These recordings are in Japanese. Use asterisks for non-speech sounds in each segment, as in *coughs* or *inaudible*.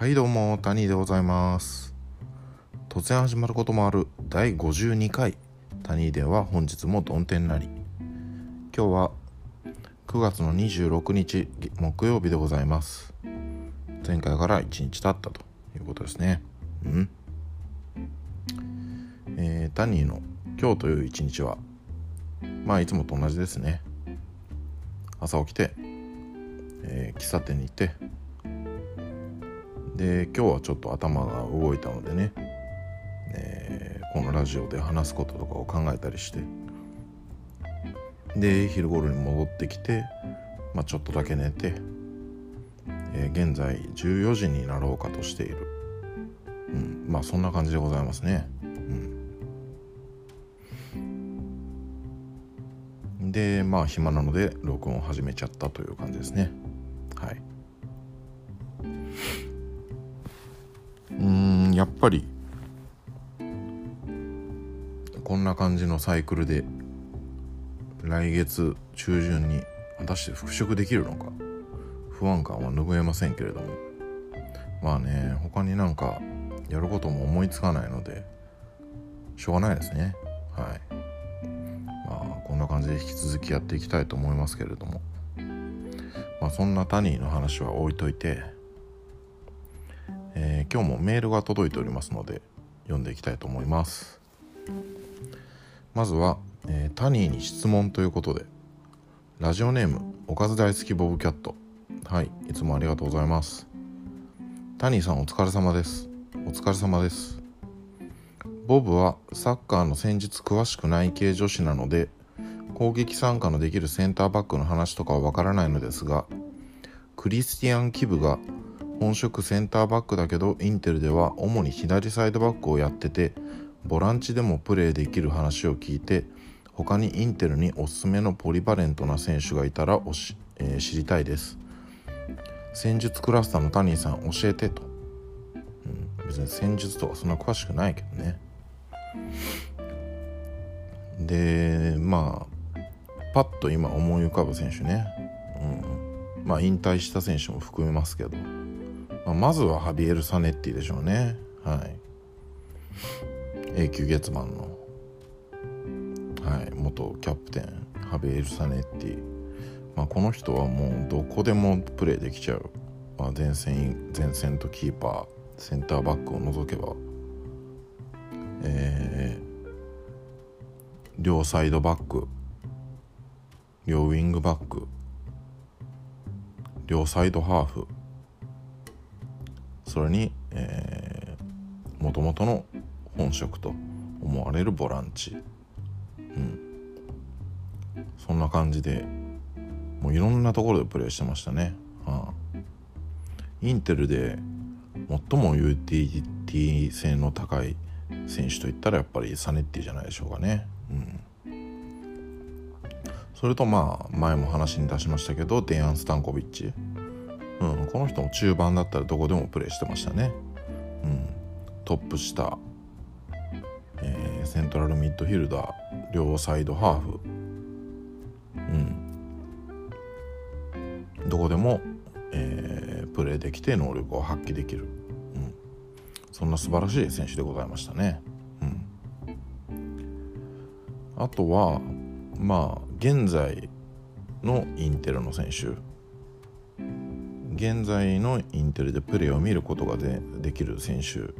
はいどうも谷でございます。突然始まることもある第52回。谷では本日も曇天なり。今日は9月の26日木曜日でございます。前回から1日経ったということですね。うん。えー、タニーの今日という一日はまあいつもと同じですね。朝起きて、えー、喫茶店に行ってで今日はちょっと頭が動いたのでね、えー、このラジオで話すこととかを考えたりしてで昼頃に戻ってきて、まあ、ちょっとだけ寝て、えー、現在14時になろうかとしている、うん、まあそんな感じでございますね。うん、でまあ暇なので録音を始めちゃったという感じですね。はい。ぱり。こんな感じのサイクルで来月中旬に果たして復職できるのか。不安感は拭えませんけれども。まあね他になんかやることも思いつかないのでしょうがないですね。はい。まあこんな感じで引き続きやっていきたいと思いますけれども。まあそんなタニーの話は置いといてえー、今日もメールが届いておりますので読んでいきたいと思います。まずは、えー、タニーに質問ということでラジオネームおかず大好きボブキャット。はいいつもありがとうございます。タニーさんお疲れ様です。お疲れ様です。ボブはサッカーの戦術詳しくない系女子なので攻撃参加のできるセンターバックの話とかはわからないのですがクリスティアン・キブが本職センターバックだけどインテルでは主に左サイドバックをやっててボランチでもプレーできる話を聞いて他にインテルにおすすめのポリバレントな選手がいたらおし、えー、知りたいです。戦術クラスターのタニーさん教えてと、うん、別に戦術とかそんな詳しくないけどね。でまあパッと今思い浮かぶ選手ね、うん、まあ引退した選手も含めますけど。まあ、まずはハビエル・サネッティでしょうね。はい。永久月マンの、はい、元キャプテンハビエル・サネッティ、まあ、この人はもうどこでもプレーできちゃう、まあ、前線前線とキーパーセンターバックを除けば。えー、両サイドバック。両ウィングバック。両サイドハーフ。それにもともとの本職と思われるボランチ、うん、そんな感じでもういろんなところでプレーしてましたね、はあ、インテルで最もユーティリティ性の高い選手といったらやっぱりサネッティじゃないでしょうかね、うん、それとまあ前も話に出しましたけどデアン・スタンコビッチ。うん、この人も中盤だったらどこでもプレーしてましたね、うん、トップ下、えー、セントラルミッドフィルダー両サイドハーフ、うん、どこでも、えー、プレーできて能力を発揮できる、うん、そんな素晴らしい選手でございましたね、うん、あとはまあ現在のインテルの選手。現在のインテルでプレーを見ることがでできる選手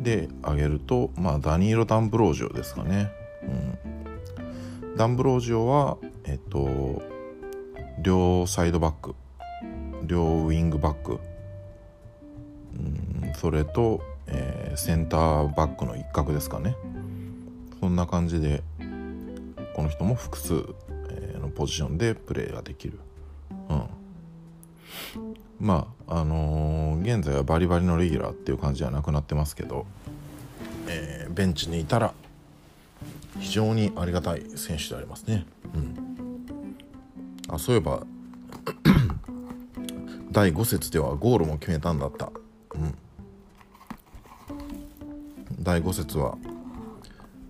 で挙げると、まあ、ダニーロ・ダンブロージオですかね。うん、ダンブロージオは、えっと、両サイドバック両ウィングバック、うん、それと、えー、センターバックの一角ですかね。そんな感じでこの人も複数、のポジションでプレーができる。うん。まああのー、現在はバリバリのレギュラーっていう感じじゃなくなってますけど、えー、ベンチにいたら非常にありがたい選手でありますね。うん、あそういえば *coughs* 第5節ではゴールも決めたんだった。うん、第5節は、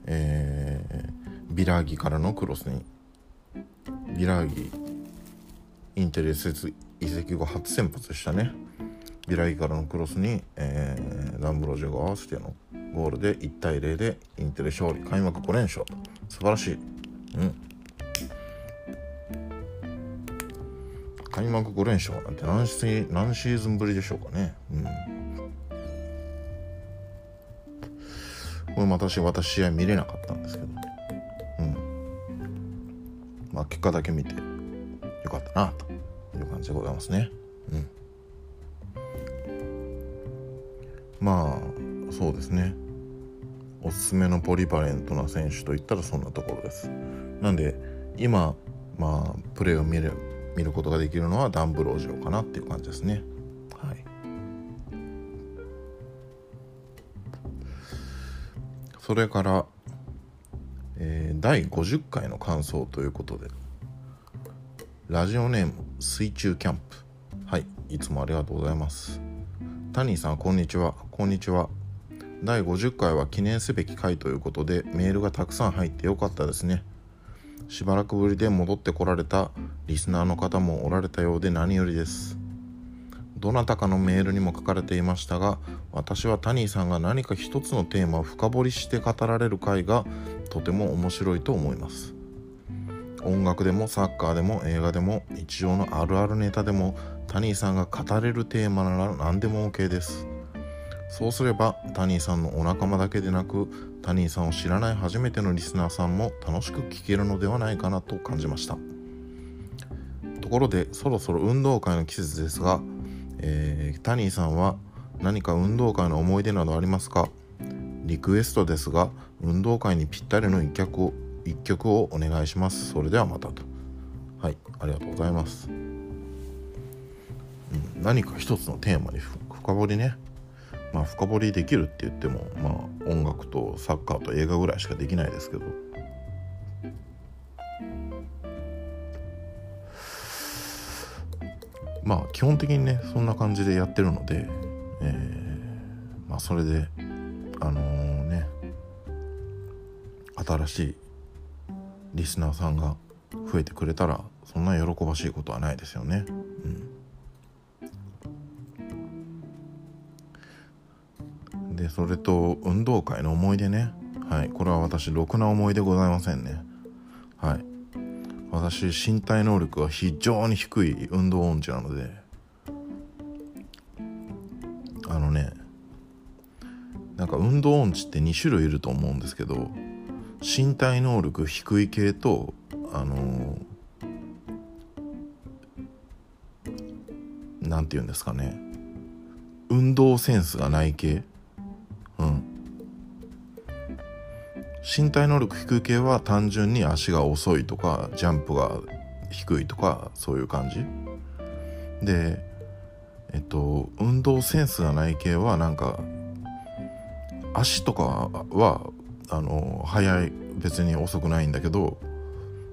えー、ビラーギからのクロスにビラーギインテリ施設移籍後初先発したね。ビラギからのクロスに、えー、ランブロジョが合わせてのゴールで1対0でインテル勝利。開幕5連勝素晴らしい、うん、開幕5連勝なんて何シ何シーズンぶりでしょうかね、うん、これ私私試合見れなかったんですけど。うん。まあ結果だけ見てよかったなと。じでございますね。うん。まあそうですね。おすすめのポリバレントな選手といったらそんなところです。なんで今まあプレーを見る見ることができるのはダンブロージオかなっていう感じですね。はい。それから、えー、第50回の感想ということで。ラジオネーム水中キャンプ。はいいつもありがとうございます。タニーさんこんにちは。こんにちは。第50回は記念すべき回ということでメールがたくさん入ってよかったですね。しばらくぶりで戻ってこられたリスナーの方もおられたようで何よりです。どなたかのメールにも書かれていましたが私はタニーさんが何か一つのテーマを深掘りして語られる回がとても面白いと思います。音楽でもサッカーでも映画でも日常のあるあるネタでもタニーさんが語れるテーマなら何でも OK です。そうすればタニーさんのお仲間だけでなくタニーさんを知らない初めてのリスナーさんも楽しく聴けるのではないかなと感じました。ところでそろそろ運動会の季節ですが、えー、タニーさんは何か運動会の思い出などありますか？リクエストですが運動会にぴったりの一曲を一曲をお願いします。それではまたと。はいありがとうございます。うん何か一つのテーマに深掘りね。まあ深掘りできるって言ってもまあ音楽とサッカーと映画ぐらいしかできないですけど。まあ基本的にねそんな感じでやってるので、えー、まあそれであのー、ね新しいリスナーさんが増えてくれたらそんな喜ばしいことはないですよね。うん。でそれと運動会の思い出ね。はい。これは私ろくな思い出ございませんね。はい。私身体能力が非常に低い運動音痴なのであのねなんか運動音痴って2種類いると思うんですけど身体能力低い系とあの何て言うんですかね。運動センスがない系。うん。身体能力低い系は単純に足が遅いとかジャンプが低いとかそういう感じ。でえっと運動センスがない系はなんか足とかはあの速い別に遅くないんだけど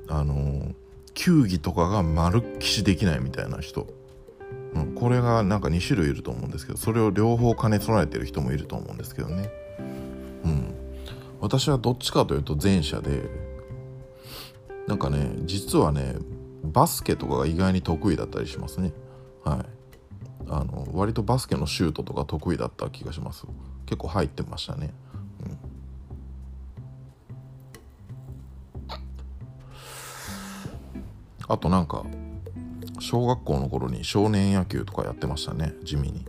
あの球技とかが丸っきしできないみたいな人。うん、これがなんか2種類いると思うんですけどそれを両方兼ね備えてる人もいると思うんですけどね。うん。私はどっちかというと前者でなんかね実はねバスケとかが意外に得意だったりしますね。はい。あの割とバスケのシュートとか得意だった気がします。結構入ってましたね。あとなんか小学校の頃に少年野球とかやってましたね地味に。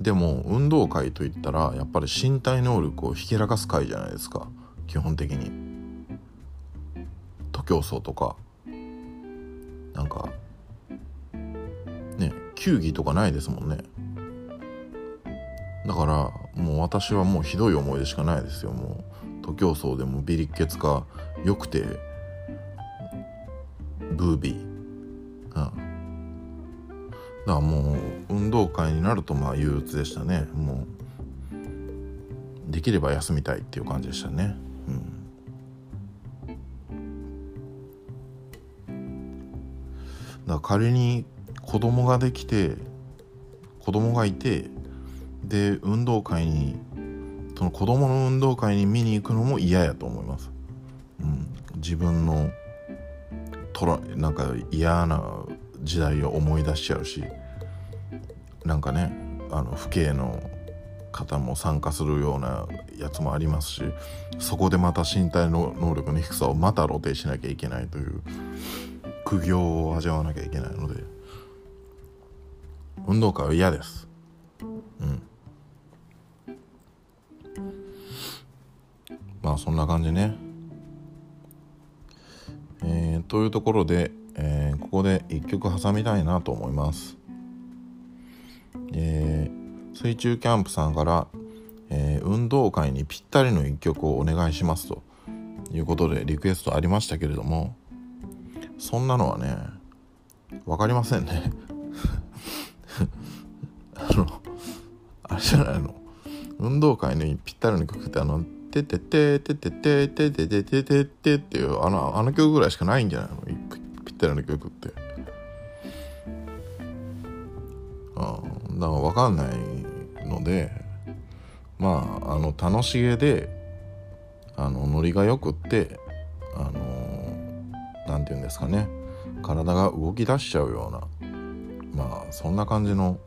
でも運動会といったらやっぱり身体能力をひけらかす会じゃないですか基本的に。徒競走とか。なんかね球技とかないですもんね。だからもう私はもうひどい思い出しかないですよもう。徒競走でもビリッケツかよくてブービー、うん、だからもう運動会になるとまあ憂鬱でしたね。もうできれば休みたいっていう感じでしたね。うん。だから仮に子供ができて子供がいてで運動会にその子供の運動会に見に行くのも嫌やと思います、うん、自分のとらなんか嫌な時代を思い出しちゃうしなんかねあの父兄の方も参加するようなやつもありますしそこでまた身体の能力の低さをまた露呈しなきゃいけないという苦行を味わわなきゃいけないので運動会は嫌です。うん。まあそんな感じね。えー、というところで、えー、ここで一曲挟みたいなと思います。えー、水中キャンプさんから、え、運動会にぴったりの一曲をお願いしますということでリクエストありましたけれどもそんなのはね分かりませんね。*laughs* あのあれじゃないの。運動会にぴったりの曲ってあの「てててててててててててて」っていうあのあの曲ぐらいしかないんじゃないのぴったりの曲ってあだから分かんないのでまああの楽しげであのノリがよくってあの何て言うんですかね体が動き出しちゃうようなまあそんな感じの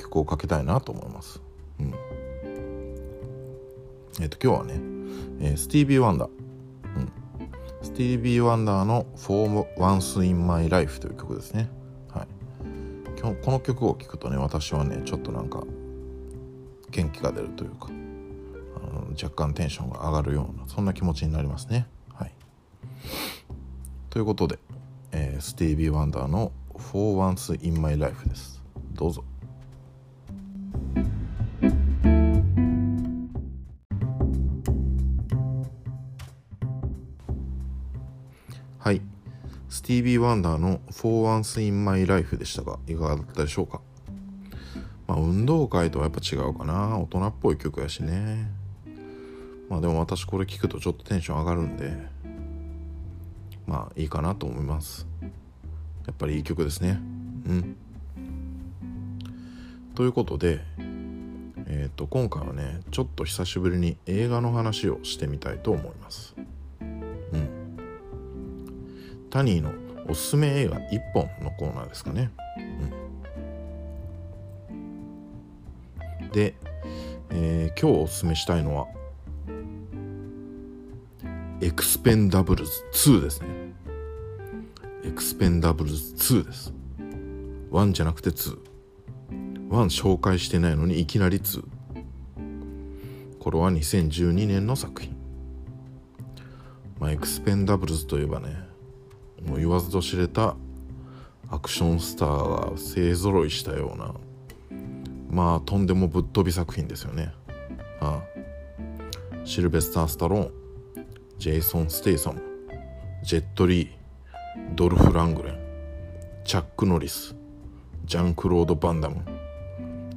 曲をかけたいなと思います。えっ、ー、と今日はね、えー、スティービー・ワンダー、うん、スティービー・ワンダーの「For Once in My Life」という曲ですね。はい、今日この曲を聴くとね私はねちょっとなんか元気が出るというかあの若干テンションが上がるようなそんな気持ちになりますね。はいということで、えー、スティービー・ワンダーの「For Once in My Life」です。どうぞ。ティービー・ワンダーの「For Once in My Life」でしたが、いかがだったでしょうか？まあ、運動会とはやっぱ違うかな。大人っぽい曲やしね。まあでも私これ聞くとちょっとテンション上がるんで、まあいいかなと思いますやっぱりいい曲ですねうんということでえっ、と今回はねちょっと久しぶりに映画の話をしてみたいと思いますタニーのおすすめ映画1本のコーナーですかねうんで、えー、今日おすすめしたいのはエクスペンダブルズ2ですね。エクスペンダブルズ2です。1じゃなくて2。1紹介してないのにいきなり2。これは2012年の作品。まあ、エクスペンダブルズといえばね、もう言わずと知れたアクションスターが勢ぞろいしたような、まあとんでもぶっ飛び作品ですよね。ああシルベスター・スタローン、ジェイソン・ステイサム、ジェット・リー、ドルフ・ラングレン、チャック・ノリス、ジャンクロード・バンダム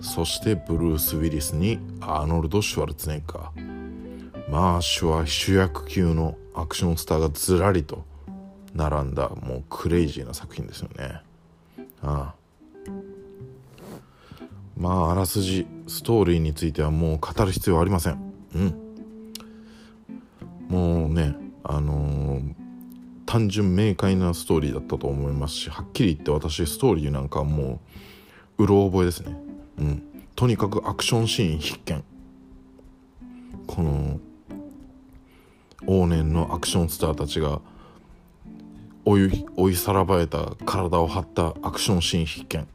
そしてブルース・ウィリスにアーノルド・シュワルツェネッガーまあ主役級のアクションスターがずらりと並んだもうクレイジーな作品ですよね。ああ。まああらすじストーリーについてはもう語る必要はありません。うん。もうねあのー、単純明快なストーリーだったと思いますしはっきり言って私ストーリーなんかもううろ覚えですね。うん。とにかくアクションシーン必見。この往年のアクションスターたちが追い追いさらばえた体を張ったアクションシーン必見。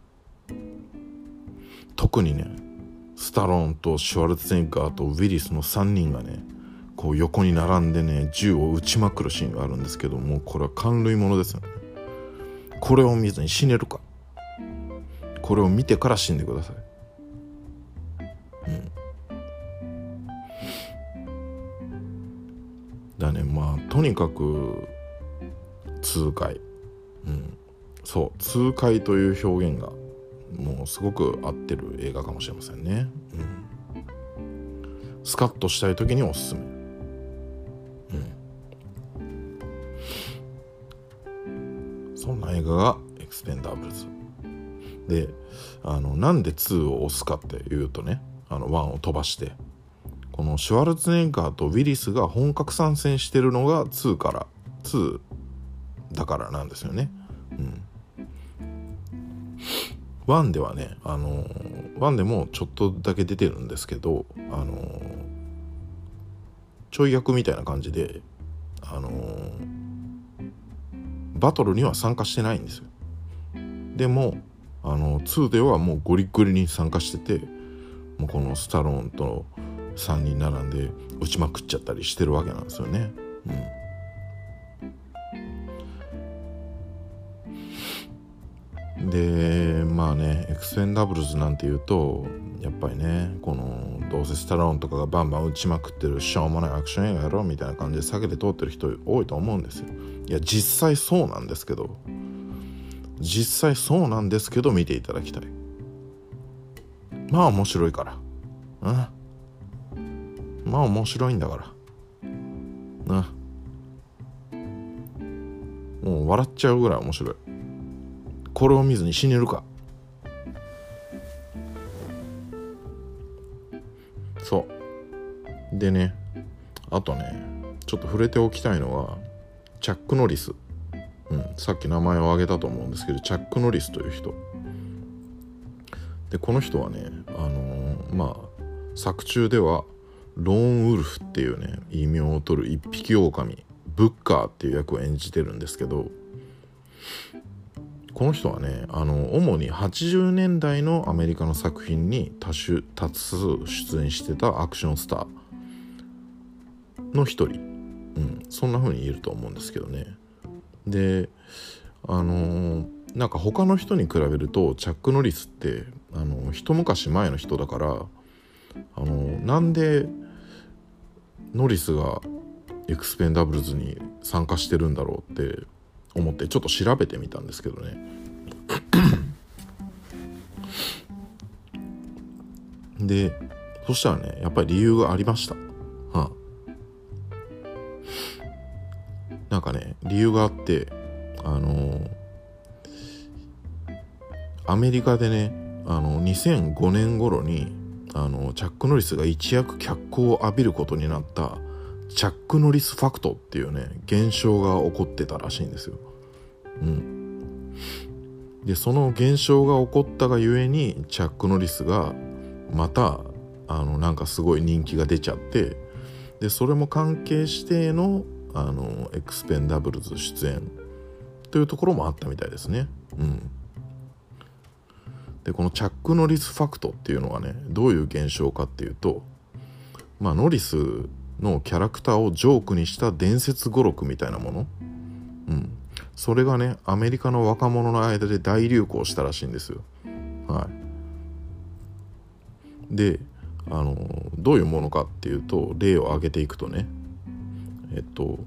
特にねスタローンとシュワルツェネッガーとウィリスの3人がねこう横に並んでね銃を撃ちまくるシーンがあるんですけどもこれは感類ものですよね。これを見ずに死ねるか。これを見てから死んでください。だねまあとにかく痛快。うん。そう。痛快という表現がもうすごく合ってる映画かもしれませんね。うん。スカッとしたい時におすすめ。うん。そんな映画がエクスペンダブルズ。であのなんで2を押すかっていうとねあの1を飛ばしてこのシュワルツェネッガーとウィリスが本格参戦してるのが2から2だからなんですよね。うん。1ではねあの1でもちょっとだけ出てるんですけどあのちょい役みたいな感じであのバトルには参加してないんですよ。でもあの2ではもうゴリゴリに参加しててもうこのスタローンと3人並んで打ちまくっちゃったりしてるわけなんですよね。うん。でまあねエクスペンダブルズなんていうとやっぱりねこのどうせスタローンとかがバンバン打ちまくってるしょうもないアクション映画やろうみたいな感じで避けて通ってる人多いと思うんですよ。いや実際そうなんですけど実際そうなんですけど見ていただきたい。まあ面白いから。うん。まあ面白いんだから。なもう笑っちゃうぐらい面白い。これを見ずに死ねるか。そう。でねあとねちょっと触れておきたいのはチャック・ノリス、うん、さっき名前を挙げたと思うんですけどチャック・ノリスという人。でこの人はねあのー、まあ作中ではローンウルフっていうね異名を取る一匹狼ブッカーっていう役を演じてるんですけどこの人はねあの主に80年代のアメリカの作品に多種多数出演してたアクションスターの一人、うん、そんな風に言えると思うんですけどね。であのー、なんか他の人に比べるとチャック・ノリスってあの一昔前の人だからあのなんでノリスがエクスペンダブルズに参加してるんだろうって思ってちょっと調べてみたんですけどね。*clears throat* でそしたらねやっぱり理由がありました。はあ。なんかね理由があってあのー、アメリカでねあの2005年頃にあのチャック・ノリスが一躍脚光を浴びることになったチャック・ノリスファクトっていうね現象が起こってたらしいんですよ。うん、でその現象が起こったがゆえにチャック・ノリスがまたあのなんかすごい人気が出ちゃってでそれも関係してのあのエクスペンダブルズ出演というところもあったみたいですね。うん、でこのチャック・ノリスファクトっていうのはねどういう現象かっていうとまあノリスのキャラクターをジョークにした伝説語録みたいなもの、うん、それがねアメリカの若者の間で大流行したらしいんですよ。はい、であのどういうものかっていうと例を挙げていくとね。えっと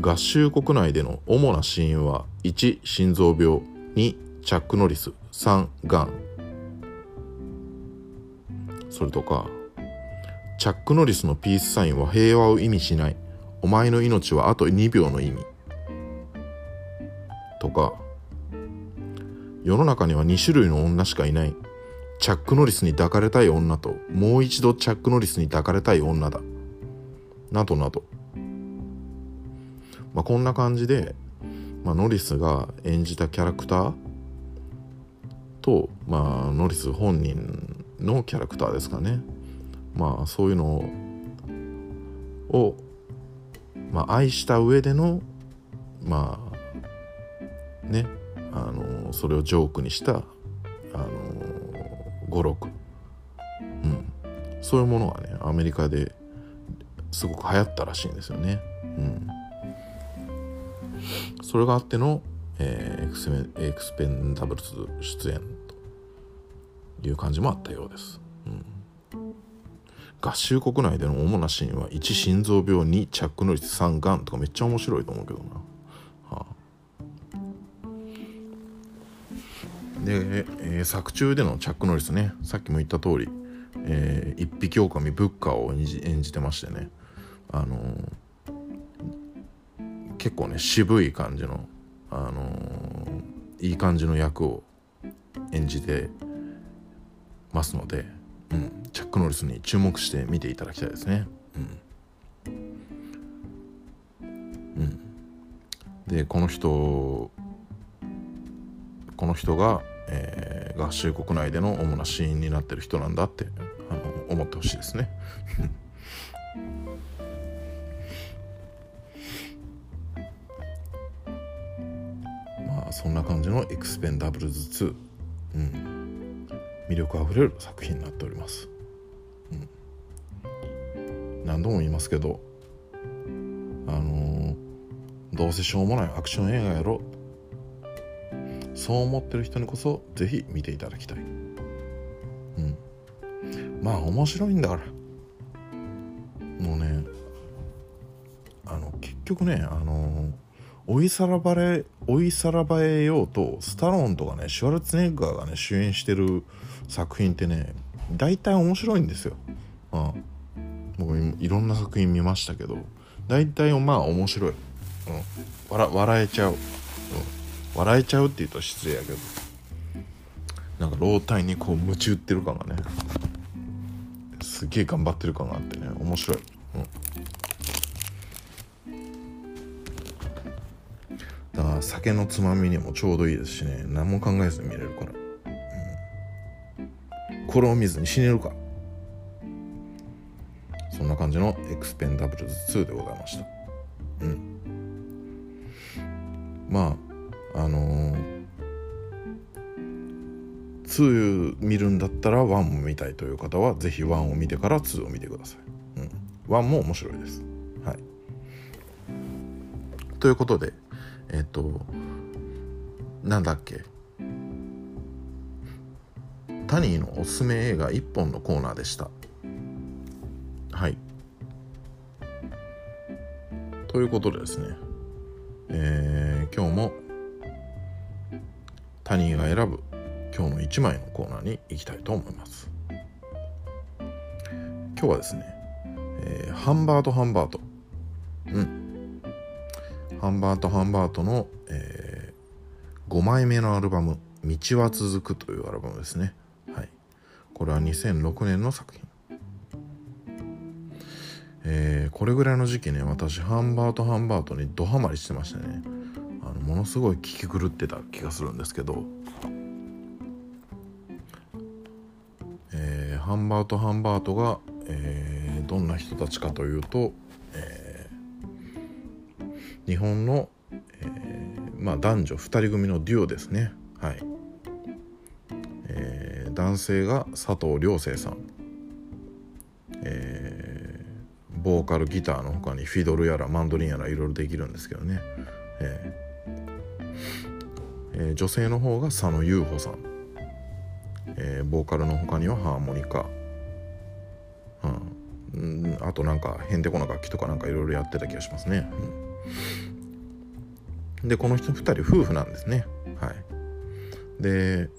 合衆国内での主な死因は1心臓病2チャック・ノリス3がん。それとかチャック・ノリスのピースサインは平和を意味しない。お前の命はあと2秒の意味。とか、世の中には2種類の女しかいない。チャック・ノリスに抱かれたい女と、もう一度チャック・ノリスに抱かれたい女だ。などなど。まあ、こんな感じで、まあ、ノリスが演じたキャラクターと、まあ、ノリス本人のキャラクターですかね。まあそういうのを、まあ、愛した上でのまあねあのそれをジョークにしたあの語録、うん、そういうものがねアメリカですごく流行ったらしいんですよね。うん、それがあっての、えー、エクスペエクスペンダブルズ出演という感じもあったようです。うん合衆国内での主な死因は1心臓病2チャックノリス3がんとかめっちゃ面白いと思うけどな、はあ、で、えー、作中でのチャックノリスね。さっきも言った通り、えー、一匹狼ブッカーを演じ演じてましてね。あのー、結構ね渋い感じのあのいい感じの役を演じてますので。うん、チャック・ノリスに注目して見ていただきたいですね。うん、うん、でこの人この人が、えー、合衆国内での主な死因になってる人なんだってあの思ってほしいですね。*laughs* まあそんな感じのエクスペンダブルズ2、うん、魅力あふれる作品になっております。うん、何度も言いますけどあのー、どうせしょうもないアクション映画やろ。そう思ってる人にこそぜひ見ていただきたい。うん。まあ面白いんだから。もうねあの結局ねあの追いさらばれ追いさらばえようとスタローンとかねシュワルツェネッガーがね主演してる作品ってね大体面白いんですよ、うん、僕いろんな作品見ましたけど大体まあ面白い、うん、笑えちゃう、うん、笑えちゃうって言うと失礼やけど。なんか老体にこう夢中ってる感がねすげえ頑張ってる感があってね面白い、酒のつまみにもちょうどいいですしね。何も考えずに見れるから、うん、これを見ずに死ねるか。そんな感じのエクスペンダブルズ2でございました。うん。まああのー、2見るんだったら1も見たいという方はぜひ1を見てから2を見てください、うん、1も面白いです。はい。ということでえっ、となんだっけ？タニーのおすすめ映画1本のコーナーでした。はい。ということでですね、えー、今日もタニーが選ぶ今日の1枚のコーナーに行きたいと思います。今日はですね、えー、ハンバートハンバート。うん。ハンバートハンバートの、えー、5枚目のアルバム「道は続く」というアルバムですね。はい。これは2006年の作品。えー、これぐらいの時期ね私ハンバートハンバートにドハマりしてましたね。あのものすごい聴き狂ってた気がするんですけど、えー、ハンバートハンバートが、えー、どんな人たちかというと、日本の、えー、まあ、男女2人組のデュオですね。はい、えー、男性が佐藤亮生さん。えーボーカルギターの他にフィドルやらマンドリンやらいろいろできるんですけどね、えーえー、女性の方が佐野優穂さん、えー、ボーカルの他にはハーモニカ、うん、あとなんかへんてこな楽器とかなんかいろいろやってた気がしますね、うん、でこの人2人夫婦なんですね。はい。で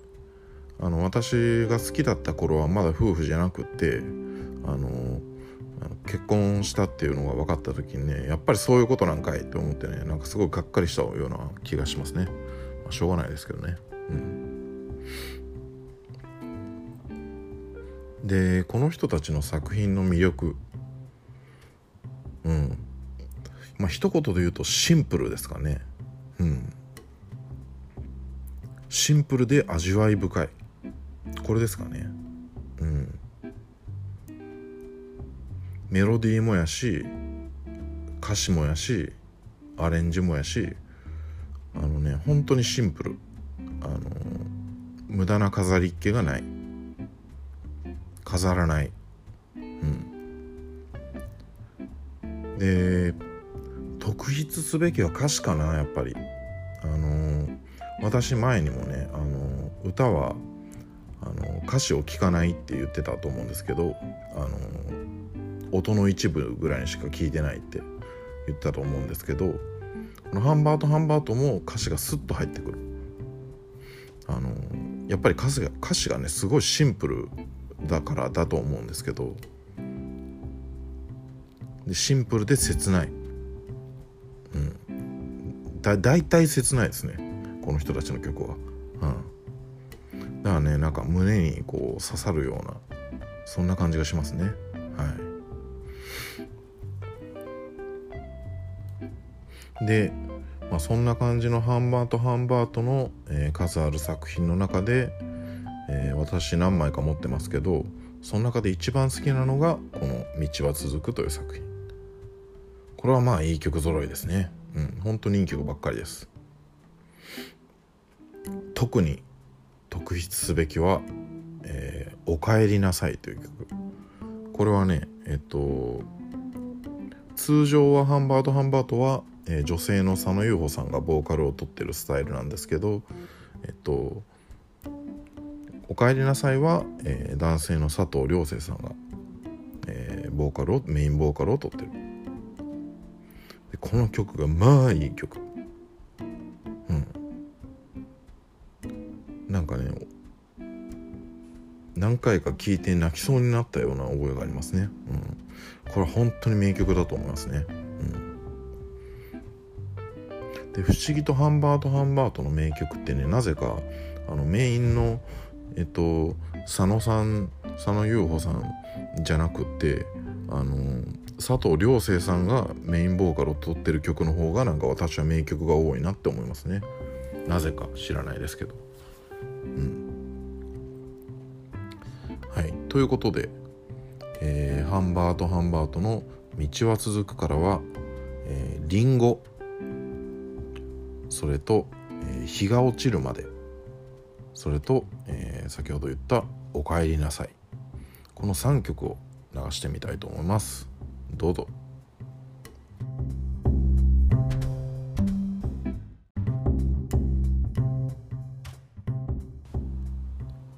あの私が好きだった頃はまだ夫婦じゃなくてあの結婚したっていうのが分かった時にねやっぱりそういうことなんかいって思ってねなんかすごいがっかりしたような気がしますね、まあ、しょうがないですけどね。うん。でこの人たちの作品の魅力。うん。まあ一言で言うとシンプルですかね。うん。シンプルで味わい深い。これですかね。うん。メロディーもやし歌詞もやしアレンジもやしあのね本当にシンプル。あの無駄な飾りっ気がない。飾らない。うん。で特筆すべきは歌詞かなやっぱり。あの私前にもねあの歌はあの歌詞を聞かないって言ってたと思うんですけどあの音の一部ぐらいにしか聞いてないって言ったと思うんですけどこのハンバートハンバートも歌詞がスッと入ってくる。あのやっぱり歌詞が歌詞がねすごいシンプルだからだと思うんですけどでシンプルで切ない。うん。だ大体切ないですね。この人たちの曲は。うん。だからねなんか胸にこう刺さるようなそんな感じがしますね。はい。でまあ、そんな感じのハンバートハンバートの、えー、数ある作品の中で、えー、私何枚か持ってますけどその中で一番好きなのがこの「道は続く」という作品。これはまあいい曲揃いですね。うん本当にいい曲ばっかりです。特に特筆すべきは「えー、おかえりなさい」という曲。これはねえっと通常はハンバートハンバートは、えー、女性の佐野優穂さんがボーカルをとってるスタイルなんですけどえっと「おかえりなさいは」えー、男性の佐藤良生さんが、え、ボーカルをメインボーカルをとってる。この曲がまあいい曲。うん。なんかね何回か聴いて泣きそうになったような覚えがありますね、うん、これ本当に名曲だと思いますね、うん、で「不思議とハンバートハンバート」の名曲ってねなぜかあのメインのえっと佐野さん佐野優穂さんじゃなくってあの佐藤良生さんがメインボーカルを取ってる曲の方がなんか私は名曲が多いなって思いますね。なぜか知らないですけど。うん。はい。ということで、えー、ハンバートハンバートの「道は続く」からは、えー、リンゴ。それと、えー、日が落ちるまで。それと、えー、先ほど言った「おかえりなさい」この3曲を流してみたいと思います。どうぞ。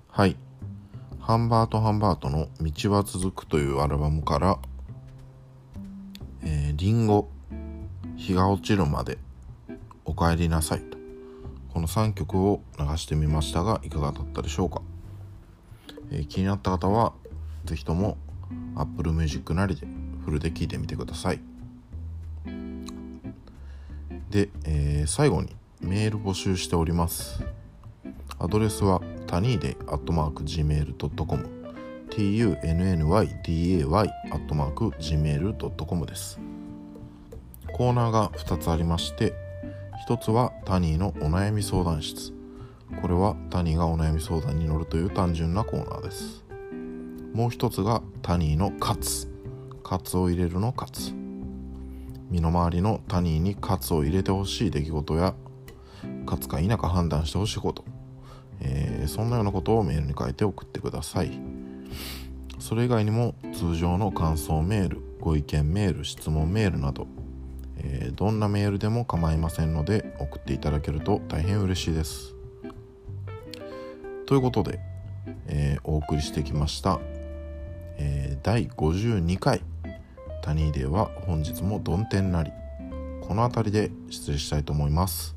はい。ハンバート・ハンバートの「道は続く」というアルバムから「えー、リンゴ日が落ちるまでおかえりなさい」と。この3曲を流してみましたがいかがだったでしょうか、えー、気になった方は是非とも Apple Music なりでフルで聴いてみてください。で、えー、最後にメール募集しております。アドレスはタニーデイアットマーク Gmail.com tunnyday アットマーク Gmail.com です。コーナーが2つありまして1つはタニーのお悩み相談室。これはタニーがお悩み相談に乗るという単純なコーナーです。もう一つがタニーのカツカツを入れるのカツ。身の回りのタニーにカツを入れてほしい出来事やカツか否か判断してほしいこと、えー、そんなようなことをメールに書いて送ってください。それ以外にも通常の感想メールご意見メール質問メールなど、えー、どんなメールでも構いませんので送っていただけると大変嬉しいです。ということで、えー、お送りしてきました、え第52回。谷では本日も曇天なり。この辺りで失礼したいと思います。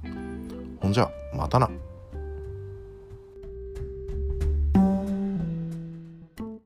ほんじゃまたな。